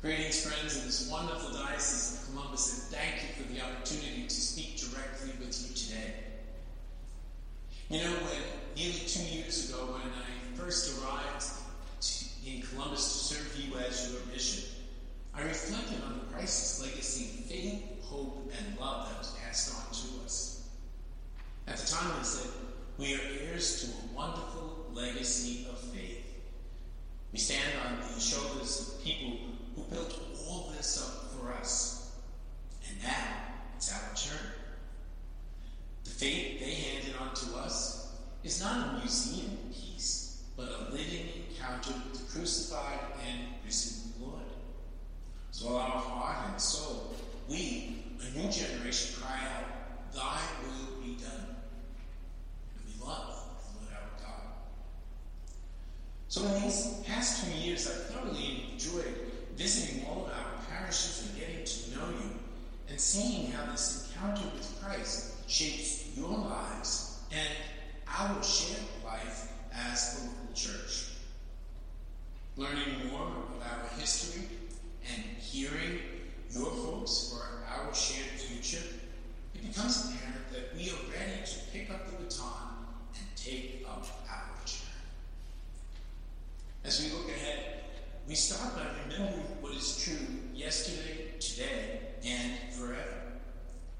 Greetings, friends, in this wonderful Diocese of Columbus, and thank you for the opportunity to speak directly with you today. You know, when nearly two years ago, when I first arrived to, in Columbus to serve you as your bishop, I reflected on the priceless legacy of faith, hope, and love that was passed on to us. At the time, I said, we are heirs to a wonderful legacy of faith. We stand on the shoulders of people who built all this up for us. And now it's our turn. The faith they handed on to us is not a museum piece, but a living encounter with the crucified and risen Lord. So our heart and soul, we, a new generation, cry out, Thy will be done. And we love the Lord our God. So in these past two years, I've thoroughly enjoyed visiting all of our parishes and getting to know you and seeing how this encounter with Christ shapes your lives and our shared life as the local church. Learning more of our history and hearing your hopes for our shared future, it becomes apparent that we are ready to pick up the baton and take up our journey. As we look ahead, we start by remembering what is true yesterday, today, and forever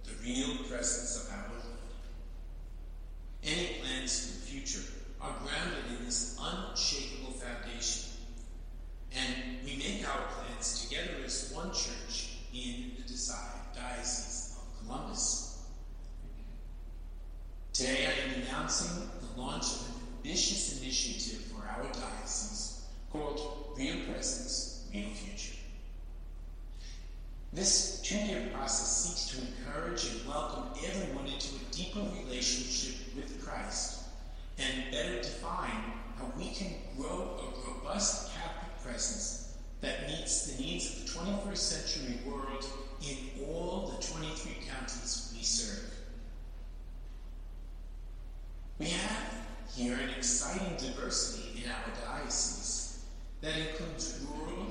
the real presence of our Lord. Any plans for the future are grounded in this unshakable foundation. And we make our plans together as one church in the Diocese of Columbus. Today I am announcing the launch of an ambitious initiative for our diocese called Real Presence, Real Future. This two-year process seeks to encourage and welcome everyone into a deeper relationship with Christ and better define how we can grow a robust Catholic presence that meets the needs of the 21st century world in all the 23 counties we serve. We have here an exciting diversity in our diocese that includes rural,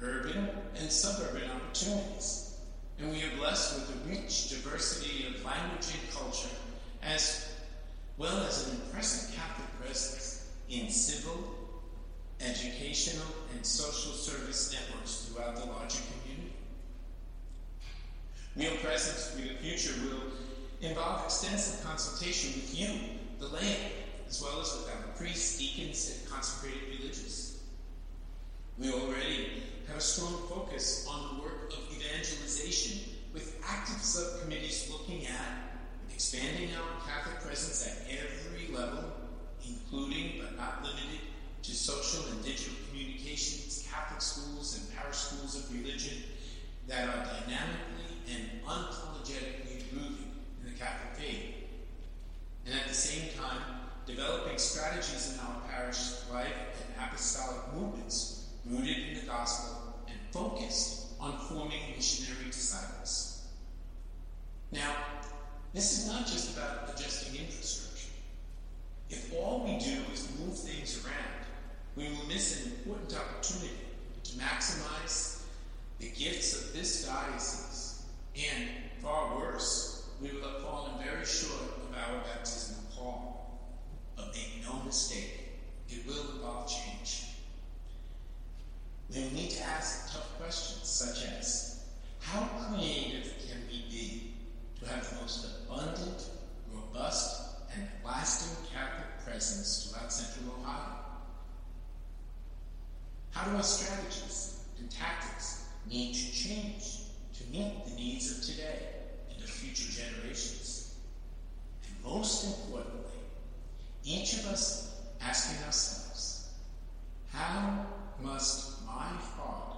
urban, and suburban opportunities. And we are blessed with a rich diversity of language and culture, as well as an impressive Catholic presence in civil, educational, and social service networks throughout the larger community. Real presence the future will involve extensive consultation with you, the lay, as well as with our priests, deacons, and consecrated religious. We already have a strong focus on the work of evangelization with active subcommittees looking at expanding our Catholic presence at every level, including but not limited to social and digital communications, Catholic schools, and parish schools of religion that are dynamically and unapologetically moving in the Catholic faith. And at the same time, developing strategies in our parish life and apostolic movements rooted in the gospel and focused on forming missionary disciples. Now, this is not just about adjusting infrastructure. If all we do is move things around, we will miss an important opportunity to maximize the gifts of this diocese. And far worse, we will have fallen very short of our baptismal call. But make no mistake, it will involve change. We will need to ask tough questions such as how creative can we be to have the most abundant, robust, and lasting Catholic presence throughout Central Ohio? How do our strategies and tactics need to change to meet the needs of today and of future generations? And most importantly, each of us asking ourselves, how must my heart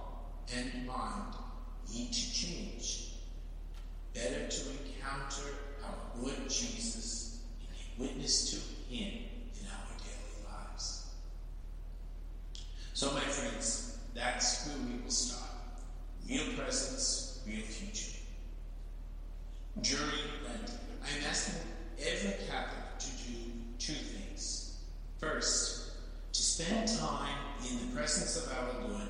and mind need to change better to encounter our Lord Jesus and witness to him in our daily lives? So, my friends, that's where we will start. Real presence, real future. During Lent, I'm asking every Catholic to do two things. First, to spend time in the presence of our Lord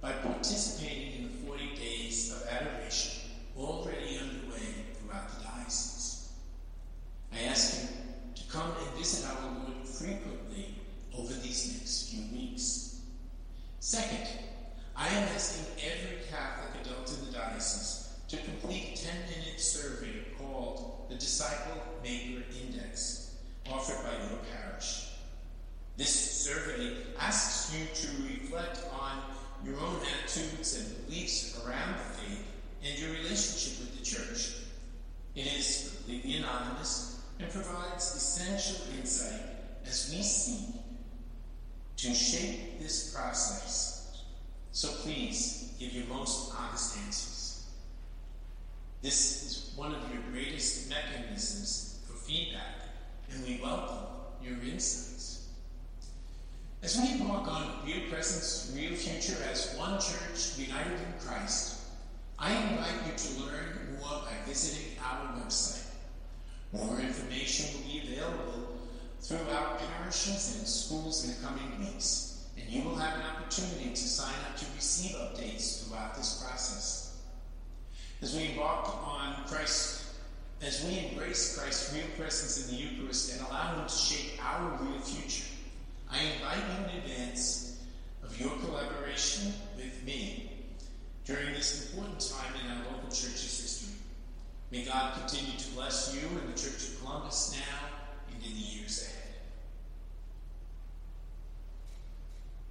by participating in the 40 days of adoration already underway throughout the diocese. I ask you to come and visit our Lord frequently over these next few weeks. Second, I am asking every Catholic adult in the diocese to complete a 10 minute survey called the Disciple Maker Index, offered by your parish. This survey asks you to reflect on your own attitudes and beliefs around the faith and your relationship with the church. It is completely anonymous and provides essential insight as we seek to shape this process. So please give your most honest answers. This is one of your greatest mechanisms for feedback, and we welcome your insights. As we embark on Real Presence, Real Future as one church united in Christ, I invite you to learn more by visiting our website. More information will be available through our parishes and schools in the coming weeks, and you will have an opportunity to sign up to receive updates throughout this process. As we embark on Christ, as we embrace Christ's real presence in the Eucharist and allow Him to shape our real future, I invite you in advance of your collaboration with me during this important time in our local church's history. May God continue to bless you and the Church of Columbus now and in the years ahead.